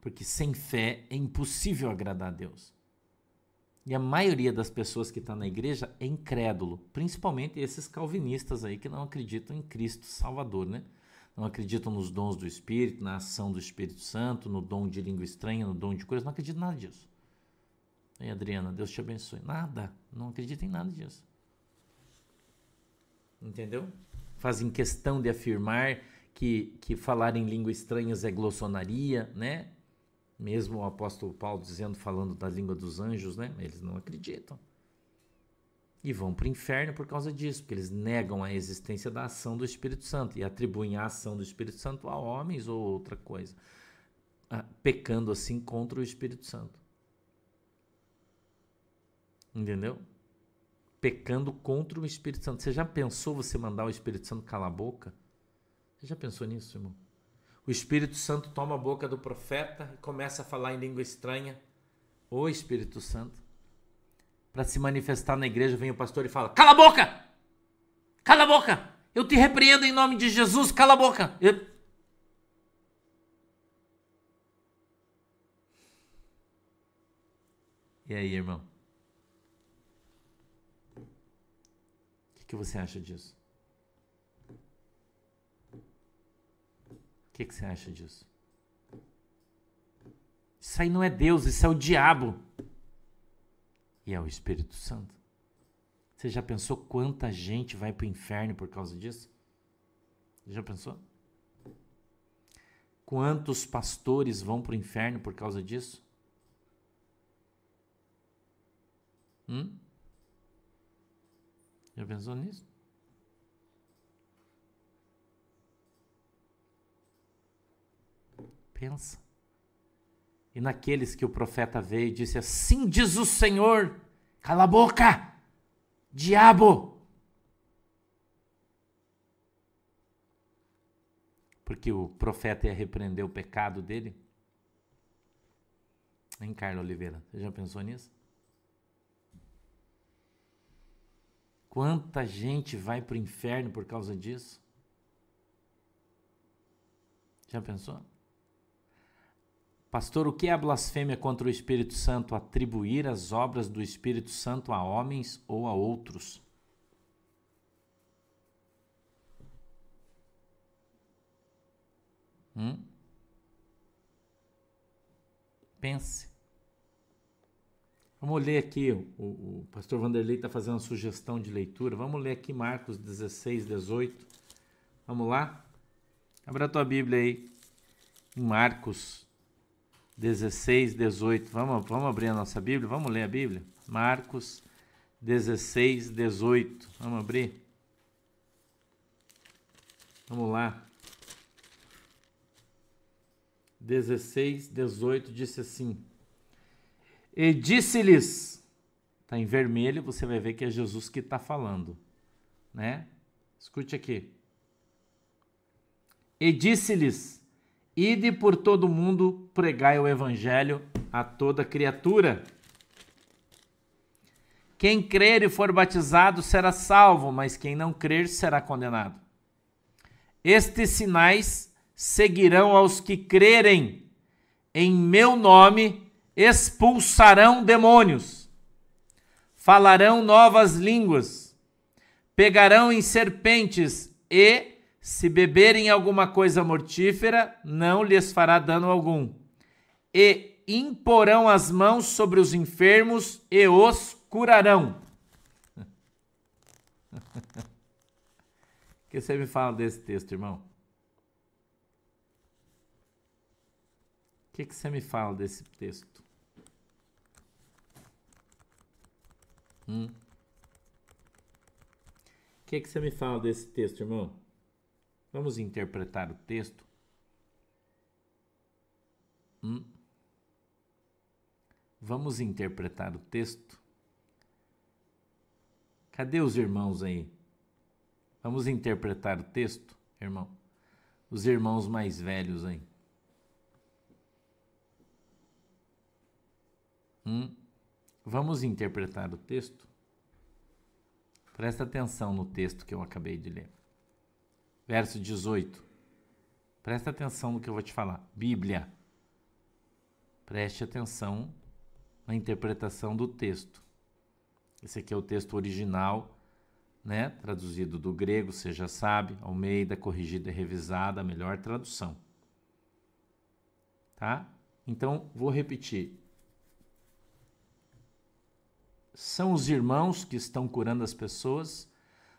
S1: Porque sem fé é impossível agradar a Deus. E a maioria das pessoas que estão tá na igreja é incrédulo, principalmente esses calvinistas aí que não acreditam em Cristo Salvador, né? Não acreditam nos dons do Espírito, na ação do Espírito Santo, no dom de língua estranha, no dom de coisas, não acreditam nada disso. E Adriana, Deus te abençoe. Nada, não acredita em nada disso. Entendeu? Fazem questão de afirmar que, que falar em língua estranhas é glossonaria, né? Mesmo o apóstolo Paulo dizendo, falando da língua dos anjos, né? Eles não acreditam. E vão para o inferno por causa disso, porque eles negam a existência da ação do Espírito Santo e atribuem a ação do Espírito Santo a homens ou outra coisa, pecando assim contra o Espírito Santo. Entendeu? Pecando contra o Espírito Santo. Você já pensou você mandar o Espírito Santo calar a boca? Você já pensou nisso, irmão? O Espírito Santo toma a boca do profeta e começa a falar em língua estranha. O Espírito Santo. Para se manifestar na igreja, vem o pastor e fala: Cala a boca! Cala a boca! Eu te repreendo em nome de Jesus, cala a boca! Eu... E aí, irmão? O que, que você acha disso? Que, que você acha disso? Isso aí não é Deus, isso é o diabo. E é o Espírito Santo. Você já pensou quanta gente vai para o inferno por causa disso? Já pensou? Quantos pastores vão para o inferno por causa disso? Hum? Já pensou nisso? Pensa. E naqueles que o profeta veio e disse: Assim diz o Senhor, cala a boca, diabo. Porque o profeta ia repreender o pecado dele. Hein, Carlos Oliveira? Você já pensou nisso? Quanta gente vai para o inferno por causa disso? Já pensou? Pastor, o que é a blasfêmia contra o Espírito Santo? Atribuir as obras do Espírito Santo a homens ou a outros. Hum? Pense. Vamos ler aqui, o, o pastor Vanderlei está fazendo uma sugestão de leitura. Vamos ler aqui Marcos 16, 18. Vamos lá? Abra a tua Bíblia aí. Em Marcos 16, 18. Vamos, vamos abrir a nossa Bíblia? Vamos ler a Bíblia? Marcos 16, 18. Vamos abrir? Vamos lá. 16, 18 disse assim: E disse-lhes, está em vermelho, você vai ver que é Jesus que está falando, né? Escute aqui. E disse-lhes: Ide por todo mundo, pregai o evangelho a toda criatura. Quem crer e for batizado será salvo, mas quem não crer será condenado. Estes sinais seguirão aos que crerem. Em meu nome expulsarão demônios, falarão novas línguas, pegarão em serpentes e se beberem alguma coisa mortífera, não lhes fará dano algum. E imporão as mãos sobre os enfermos e os curarão. O que você me fala desse texto, irmão? O que, que você me fala desse texto? Hum? O que, que você me fala desse texto, irmão? Vamos interpretar o texto. Hum? Vamos interpretar o texto. Cadê os irmãos aí? Vamos interpretar o texto, irmão. Os irmãos mais velhos aí. Hum? Vamos interpretar o texto? Presta atenção no texto que eu acabei de ler. Verso 18. Presta atenção no que eu vou te falar. Bíblia. Preste atenção na interpretação do texto. Esse aqui é o texto original, né? Traduzido do grego, você já sabe, Almeida, corrigida e revisada, a melhor tradução. Tá? Então, vou repetir. São os irmãos que estão curando as pessoas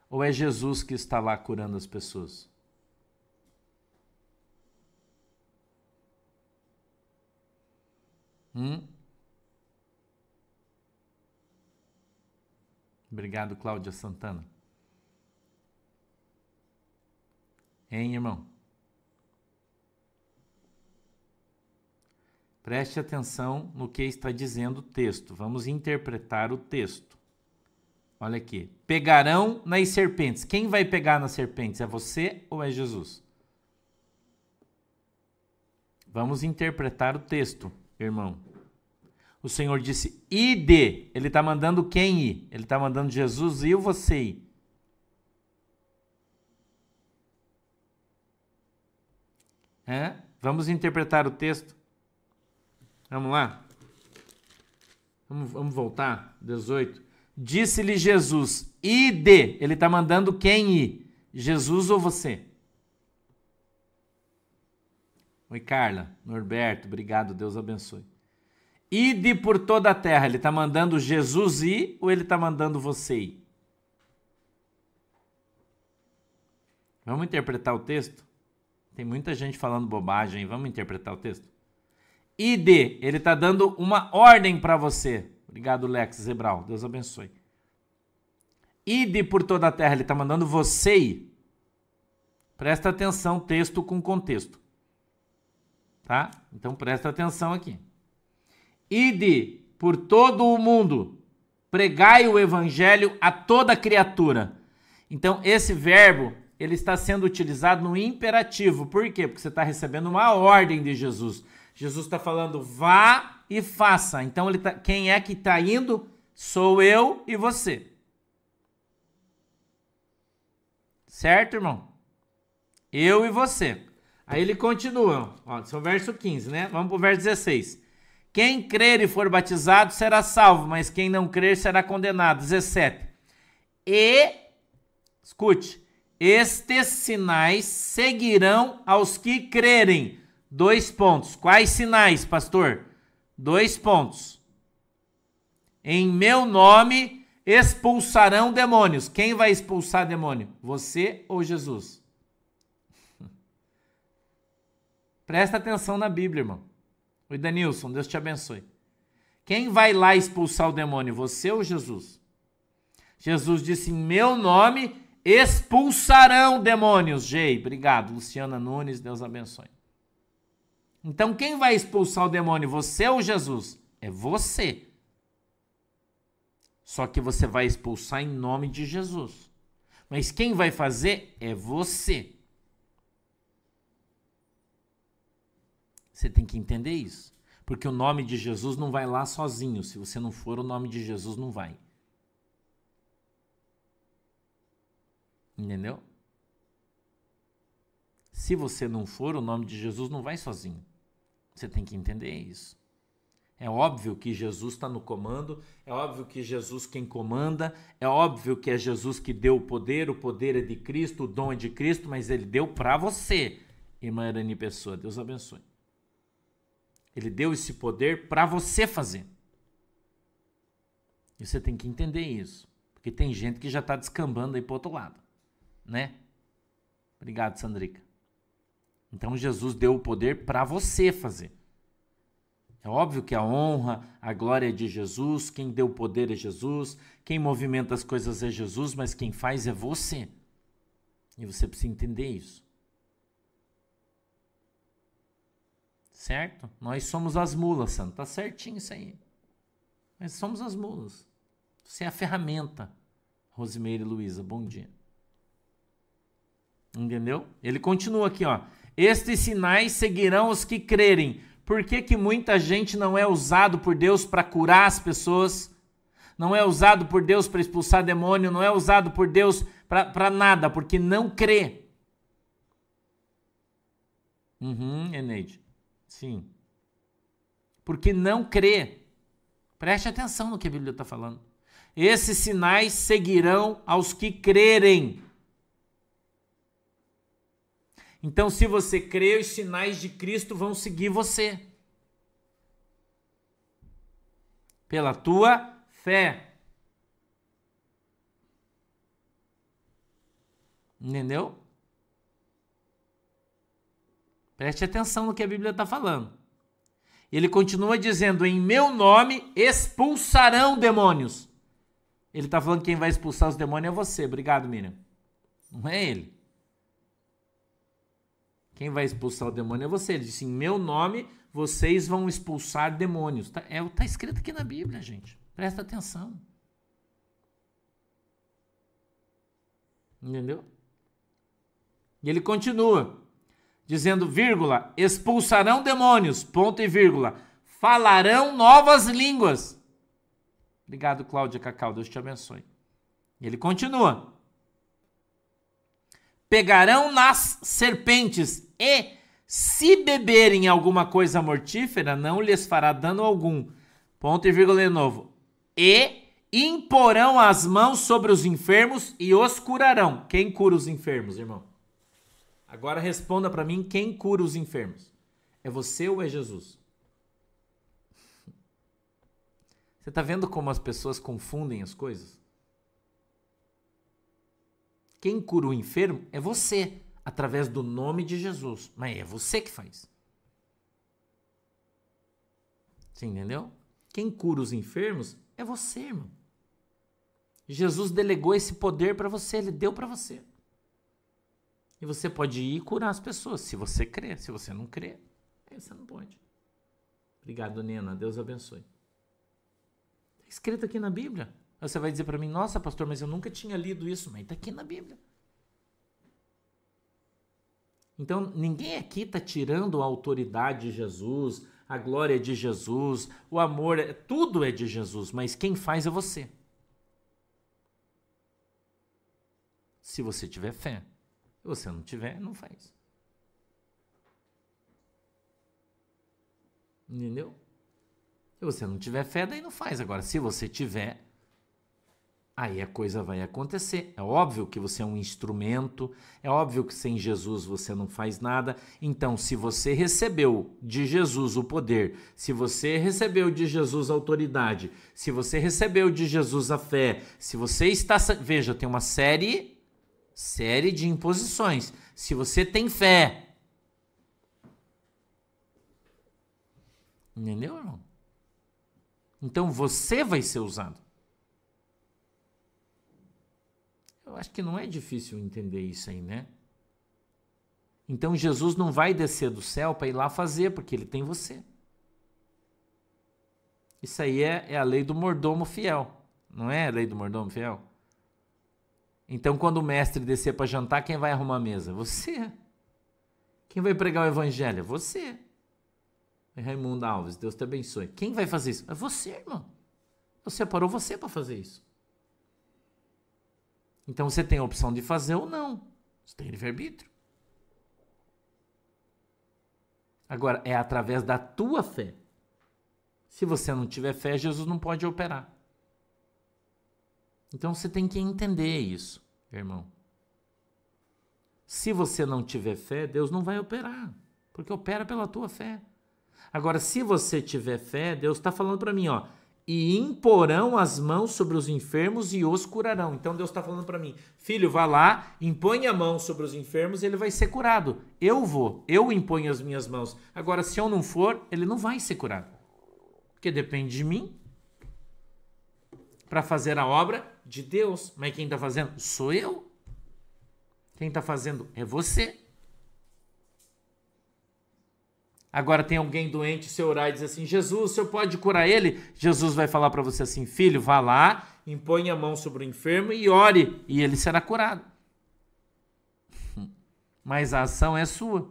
S1: ou é Jesus que está lá curando as pessoas? Hum? Obrigado, Cláudia Santana. Hein, irmão? Preste atenção no que está dizendo o texto. Vamos interpretar o texto. Olha aqui. Pegarão nas serpentes. Quem vai pegar nas serpentes? É você ou é Jesus? Vamos interpretar o texto, irmão. O Senhor disse: ide. Ele está mandando quem ir? Ele está mandando Jesus e você ir. É? Vamos interpretar o texto. Vamos lá? Vamos, vamos voltar? 18. Disse-lhe Jesus: Ide. Ele está mandando quem ir? Jesus ou você? Oi, Carla. Norberto, obrigado. Deus abençoe. Ide por toda a terra. Ele está mandando Jesus ir ou ele está mandando você ir? Vamos interpretar o texto? Tem muita gente falando bobagem. Vamos interpretar o texto? ID, ele está dando uma ordem para você. Obrigado, Lex Zebral. Deus abençoe. Ide por toda a terra, ele está mandando você ir. Presta atenção, texto com contexto. Tá? Então presta atenção aqui. Ide por todo o mundo, pregai o evangelho a toda criatura. Então esse verbo ele está sendo utilizado no imperativo. Por quê? Porque você está recebendo uma ordem de Jesus. Jesus está falando, vá e faça. Então, tá, quem é que está indo? Sou eu e você. Certo, irmão? Eu e você. Aí ele continua, ó, esse é o verso 15, né? Vamos para o verso 16. Quem crer e for batizado será salvo, mas quem não crer será condenado. 17. E, escute, estes sinais seguirão aos que crerem. Dois pontos. Quais sinais, pastor? Dois pontos. Em meu nome expulsarão demônios. Quem vai expulsar demônio? Você ou Jesus? Presta atenção na Bíblia, irmão. Oi, Danilson, Deus te abençoe. Quem vai lá expulsar o demônio? Você ou Jesus? Jesus disse: Em meu nome expulsarão demônios. Gei, obrigado. Luciana Nunes, Deus abençoe. Então quem vai expulsar o demônio, você ou Jesus? É você. Só que você vai expulsar em nome de Jesus. Mas quem vai fazer é você. Você tem que entender isso. Porque o nome de Jesus não vai lá sozinho. Se você não for, o nome de Jesus não vai. Entendeu? Se você não for, o nome de Jesus não vai sozinho. Você tem que entender isso. É óbvio que Jesus está no comando, é óbvio que Jesus quem comanda, é óbvio que é Jesus que deu o poder, o poder é de Cristo, o dom é de Cristo, mas ele deu para você, irmã Irani Pessoa. Deus abençoe. Ele deu esse poder para você fazer. E você tem que entender isso. Porque tem gente que já está descambando aí para outro lado. Né? Obrigado, Sandrica. Então Jesus deu o poder para você fazer. É óbvio que a honra, a glória é de Jesus, quem deu o poder é Jesus, quem movimenta as coisas é Jesus, mas quem faz é você. E você precisa entender isso. Certo? Nós somos as mulas, Santo. Tá certinho isso aí. Nós somos as mulas. Você é a ferramenta. Rosimeire Luiza, bom dia. Entendeu? Ele continua aqui, ó. Estes sinais seguirão os que crerem. Por que, que muita gente não é usado por Deus para curar as pessoas? não é usado por Deus para expulsar demônio, não é usado por Deus para nada, porque não crê. Uhum, Eneide. Sim. Porque não crê. Preste atenção no que a Bíblia está falando. Esses sinais seguirão aos que crerem. Então, se você crê, os sinais de Cristo vão seguir você. Pela tua fé. Entendeu? Preste atenção no que a Bíblia está falando. Ele continua dizendo: Em meu nome expulsarão demônios. Ele está falando que quem vai expulsar os demônios é você. Obrigado, Miriam. Não é ele. Quem vai expulsar o demônio é você. Ele disse: Em meu nome, vocês vão expulsar demônios. Está é, tá escrito aqui na Bíblia, gente. Presta atenção. Entendeu? E ele continua, dizendo, vírgula, expulsarão demônios, ponto e vírgula, falarão novas línguas. Obrigado, Cláudia Cacau, Deus te abençoe. E ele continua, pegarão nas serpentes e, se beberem alguma coisa mortífera, não lhes fará dano algum. Ponto e vírgula de novo. E imporão as mãos sobre os enfermos e os curarão. Quem cura os enfermos, irmão? Agora responda para mim quem cura os enfermos. É você ou é Jesus? Você está vendo como as pessoas confundem as coisas? Quem cura o enfermo é você, através do nome de Jesus. Mas é você que faz. Você entendeu? Quem cura os enfermos é você, irmão. Jesus delegou esse poder para você, ele deu para você. E você pode ir curar as pessoas, se você crer. Se você não crer, aí você não pode. Obrigado, Nena. Deus abençoe. Está escrito aqui na Bíblia. Você vai dizer para mim, nossa, pastor, mas eu nunca tinha lido isso. Mas está aqui na Bíblia. Então, ninguém aqui está tirando a autoridade de Jesus, a glória de Jesus, o amor, é, tudo é de Jesus, mas quem faz é você. Se você tiver fé. Se você não tiver, não faz. Entendeu? Se você não tiver fé, daí não faz. Agora, se você tiver, aí a coisa vai acontecer. É óbvio que você é um instrumento, é óbvio que sem Jesus você não faz nada. Então, se você recebeu de Jesus o poder, se você recebeu de Jesus a autoridade, se você recebeu de Jesus a fé, se você está. Veja, tem uma série, série de imposições. Se você tem fé. Entendeu, irmão? Então você vai ser usado. Eu acho que não é difícil entender isso aí, né? Então Jesus não vai descer do céu para ir lá fazer, porque ele tem você. Isso aí é, é, a lei do mordomo fiel, não é a lei do mordomo fiel? Então, quando o mestre descer para jantar, quem vai arrumar a mesa? Você. Quem vai pregar o evangelho? Você. Raimundo Alves, Deus te abençoe. Quem vai fazer isso? É você, irmão. Deus separou você para fazer isso. Então você tem a opção de fazer ou não. Você tem livre-arbítrio. Agora, é através da tua fé. Se você não tiver fé, Jesus não pode operar. Então você tem que entender isso, irmão. Se você não tiver fé, Deus não vai operar, porque opera pela tua fé. Agora, se você tiver fé, Deus está falando para mim, ó, e imporão as mãos sobre os enfermos e os curarão. Então Deus está falando para mim, filho, vá lá, impõe a mão sobre os enfermos e ele vai ser curado. Eu vou, eu imponho as minhas mãos. Agora, se eu não for, ele não vai ser curado. Porque depende de mim para fazer a obra de Deus. Mas quem está fazendo? Sou eu. Quem está fazendo é você. Agora tem alguém doente, você orar e dizer assim: Jesus, o senhor pode curar ele? Jesus vai falar para você assim: Filho, vá lá, impõe a mão sobre o enfermo e ore, e ele será curado. Mas a ação é sua.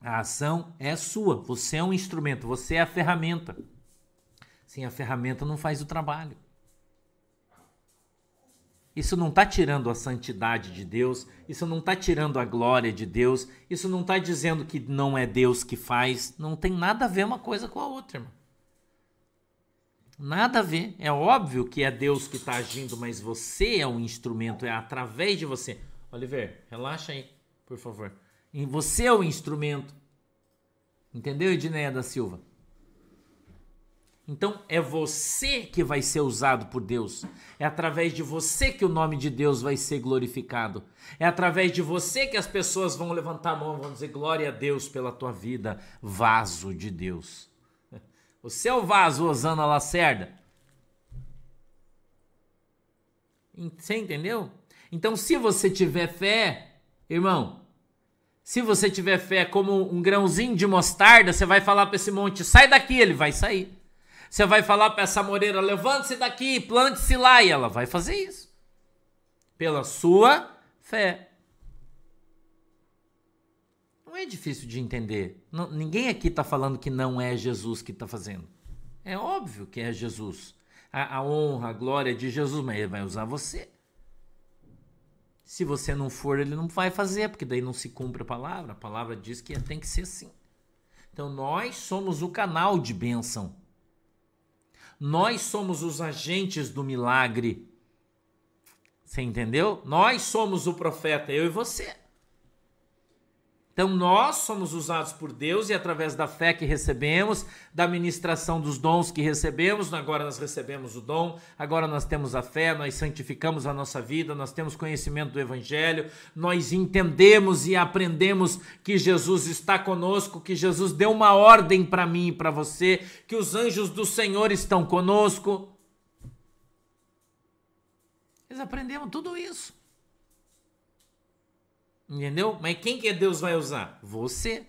S1: A ação é sua. Você é um instrumento, você é a ferramenta. Sem a ferramenta não faz o trabalho. Isso não está tirando a santidade de Deus, isso não está tirando a glória de Deus, isso não está dizendo que não é Deus que faz, não tem nada a ver uma coisa com a outra, irmão. Nada a ver. É óbvio que é Deus que está agindo, mas você é um instrumento, é através de você. Oliver, relaxa aí, por favor. E você é o instrumento. Entendeu, Edneia da Silva? Então é você que vai ser usado por Deus. É através de você que o nome de Deus vai ser glorificado. É através de você que as pessoas vão levantar a mão, vão dizer glória a Deus pela tua vida, vaso de Deus. Você é o vaso, Osana Lacerda. Você entendeu? Então, se você tiver fé, irmão, se você tiver fé como um grãozinho de mostarda, você vai falar para esse monte, sai daqui, ele vai sair. Você vai falar para essa moreira, levante-se daqui, plante-se lá, e ela vai fazer isso. Pela sua fé. Não é difícil de entender. Não, ninguém aqui está falando que não é Jesus que está fazendo. É óbvio que é Jesus. A, a honra, a glória de Jesus, mas ele vai usar você. Se você não for, ele não vai fazer, porque daí não se cumpre a palavra. A palavra diz que tem que ser assim. Então nós somos o canal de bênção. Nós somos os agentes do milagre. Você entendeu? Nós somos o profeta, eu e você. Então nós somos usados por Deus e através da fé que recebemos, da ministração dos dons que recebemos, agora nós recebemos o dom, agora nós temos a fé, nós santificamos a nossa vida, nós temos conhecimento do evangelho, nós entendemos e aprendemos que Jesus está conosco, que Jesus deu uma ordem para mim e para você, que os anjos do Senhor estão conosco. Nós aprendemos tudo isso. Entendeu? Mas quem que Deus vai usar? Você.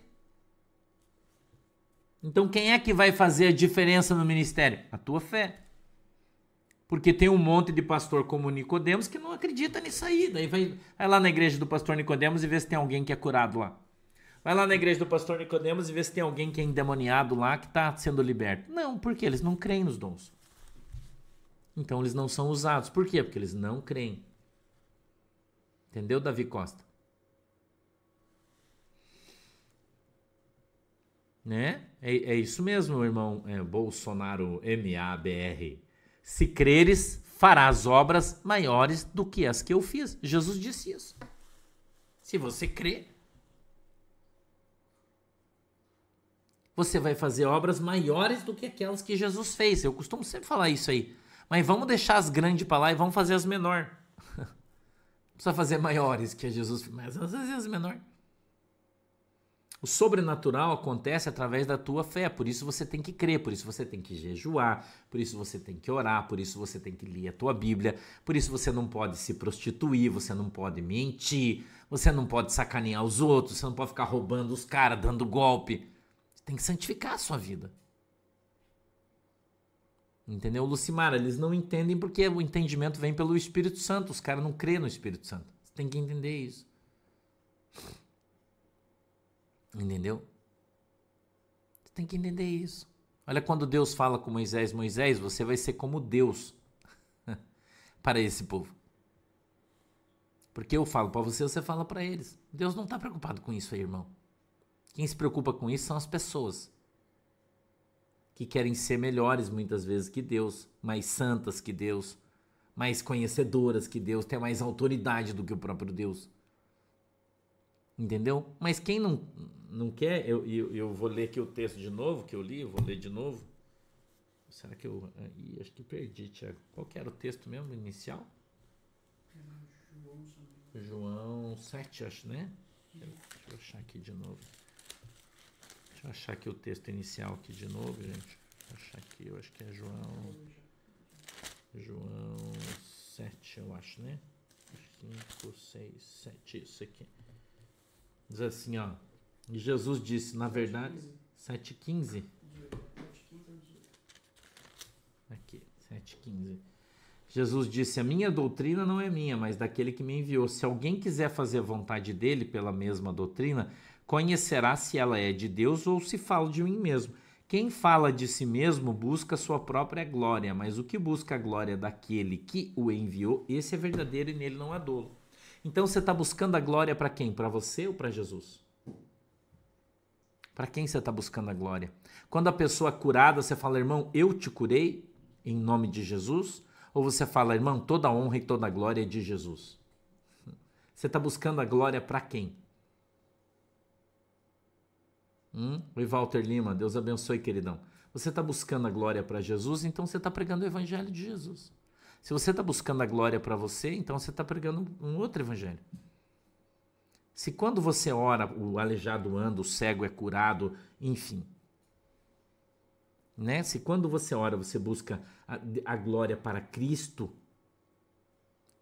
S1: Então quem é que vai fazer a diferença no ministério? A tua fé. Porque tem um monte de pastor como Nicodemos que não acredita nisso aí. Daí vai, vai lá na igreja do pastor Nicodemos e vê se tem alguém que é curado lá. Vai lá na igreja do pastor Nicodemos e vê se tem alguém que é endemoniado lá que está sendo liberto. Não, porque eles não creem nos dons. Então eles não são usados. Por quê? Porque eles não creem. Entendeu, Davi Costa? Né? É, é isso mesmo, irmão é, Bolsonaro MABR. Se creres, farás obras maiores do que as que eu fiz. Jesus disse isso. Se você crê, você vai fazer obras maiores do que aquelas que Jesus fez. Eu costumo sempre falar isso aí. Mas vamos deixar as grandes para lá e vamos fazer as menores. Precisa fazer maiores que Jesus mas às vezes as menores. O sobrenatural acontece através da tua fé, por isso você tem que crer, por isso você tem que jejuar, por isso você tem que orar, por isso você tem que ler a tua Bíblia, por isso você não pode se prostituir, você não pode mentir, você não pode sacanear os outros, você não pode ficar roubando os caras, dando golpe. Você tem que santificar a sua vida. Entendeu? Lucimara, eles não entendem porque o entendimento vem pelo Espírito Santo, os caras não crêem no Espírito Santo. Você tem que entender isso. Entendeu? Você tem que entender isso. Olha quando Deus fala com Moisés, Moisés, você vai ser como Deus para esse povo. Porque eu falo para você, você fala para eles. Deus não está preocupado com isso aí, irmão. Quem se preocupa com isso são as pessoas que querem ser melhores muitas vezes que Deus, mais santas que Deus, mais conhecedoras que Deus, ter mais autoridade do que o próprio Deus. Entendeu? Mas quem não, não quer, eu, eu, eu vou ler aqui o texto de novo, que eu li, eu vou ler de novo. Será que eu. Ih, acho que perdi, Tiago. Qual que era o texto mesmo, inicial? João, João 7, acho, né? Deixa eu achar aqui de novo. Deixa eu achar aqui o texto inicial aqui de novo, gente. Deixa eu achar aqui, eu acho que é João. João 7, eu acho, né? 5, 6, 7, isso aqui. Diz assim, ó. Jesus disse, na verdade, 7,15. Aqui, 7,15. Jesus disse: A minha doutrina não é minha, mas daquele que me enviou. Se alguém quiser fazer a vontade dele pela mesma doutrina, conhecerá se ela é de Deus ou se fala de mim mesmo. Quem fala de si mesmo busca sua própria glória, mas o que busca a glória daquele que o enviou, esse é verdadeiro e nele não há dolo. Então você está buscando a glória para quem? Para você ou para Jesus? Para quem você está buscando a glória? Quando a pessoa é curada, você fala, irmão, eu te curei em nome de Jesus? Ou você fala, irmão, toda a honra e toda a glória é de Jesus? Você está buscando a glória para quem? Hum? Oi, Walter Lima, Deus abençoe, queridão. Você está buscando a glória para Jesus, então você está pregando o evangelho de Jesus. Se você está buscando a glória para você, então você está pregando um outro evangelho. Se quando você ora, o aleijado anda, o cego é curado, enfim. Né? Se quando você ora, você busca a, a glória para Cristo,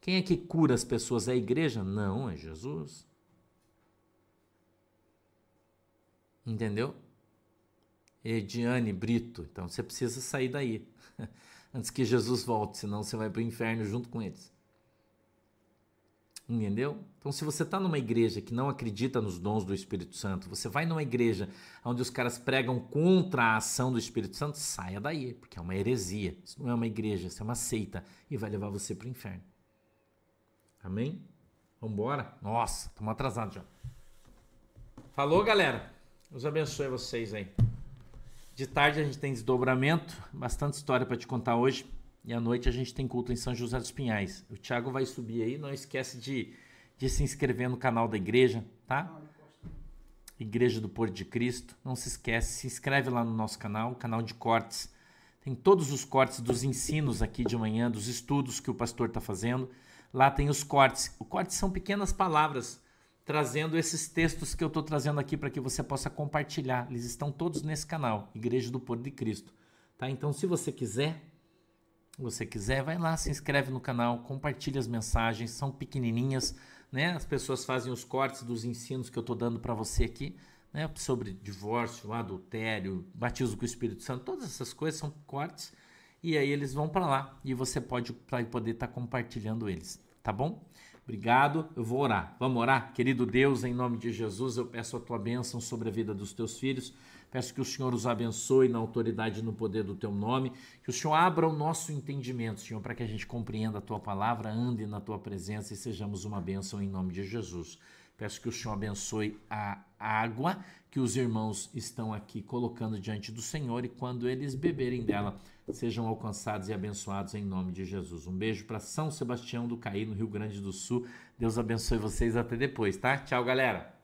S1: quem é que cura as pessoas? É a igreja? Não, é Jesus. Entendeu? Ediane Brito. Então você precisa sair daí. Antes que Jesus volte, senão você vai para o inferno junto com eles. Entendeu? Então, se você está numa igreja que não acredita nos dons do Espírito Santo, você vai numa igreja onde os caras pregam contra a ação do Espírito Santo, saia daí, porque é uma heresia. Isso não é uma igreja, isso é uma seita e vai levar você para o inferno. Amém? Vamos embora? Nossa, estamos atrasados já. Falou, galera. Deus abençoe vocês aí. De tarde a gente tem desdobramento, bastante história para te contar hoje. E à noite a gente tem culto em São José dos Pinhais. O Thiago vai subir aí, não esquece de, de se inscrever no canal da igreja, tá? Igreja do Porto de Cristo. Não se esquece, se inscreve lá no nosso canal, canal de cortes. Tem todos os cortes dos ensinos aqui de manhã, dos estudos que o pastor está fazendo. Lá tem os cortes. Os cortes são pequenas palavras trazendo esses textos que eu estou trazendo aqui para que você possa compartilhar. Eles estão todos nesse canal, Igreja do Porto de Cristo. Tá? Então, se você quiser, você quiser, vai lá, se inscreve no canal, compartilha as mensagens, são pequenininhas, né? As pessoas fazem os cortes dos ensinos que eu estou dando para você aqui, né? Sobre divórcio, adultério, batismo com o Espírito Santo, todas essas coisas são cortes e aí eles vão para lá e você pode para poder estar tá compartilhando eles, tá bom? Obrigado, eu vou orar. Vamos orar? Querido Deus, em nome de Jesus, eu peço a tua bênção sobre a vida dos teus filhos. Peço que o Senhor os abençoe na autoridade e no poder do teu nome. Que o Senhor abra o nosso entendimento, Senhor, para que a gente compreenda a tua palavra, ande na tua presença e sejamos uma bênção em nome de Jesus. Peço que o Senhor abençoe a água que os irmãos estão aqui colocando diante do Senhor e quando eles beberem dela, sejam alcançados e abençoados em nome de Jesus. Um beijo para São Sebastião do Caí, no Rio Grande do Sul. Deus abençoe vocês até depois, tá? Tchau, galera.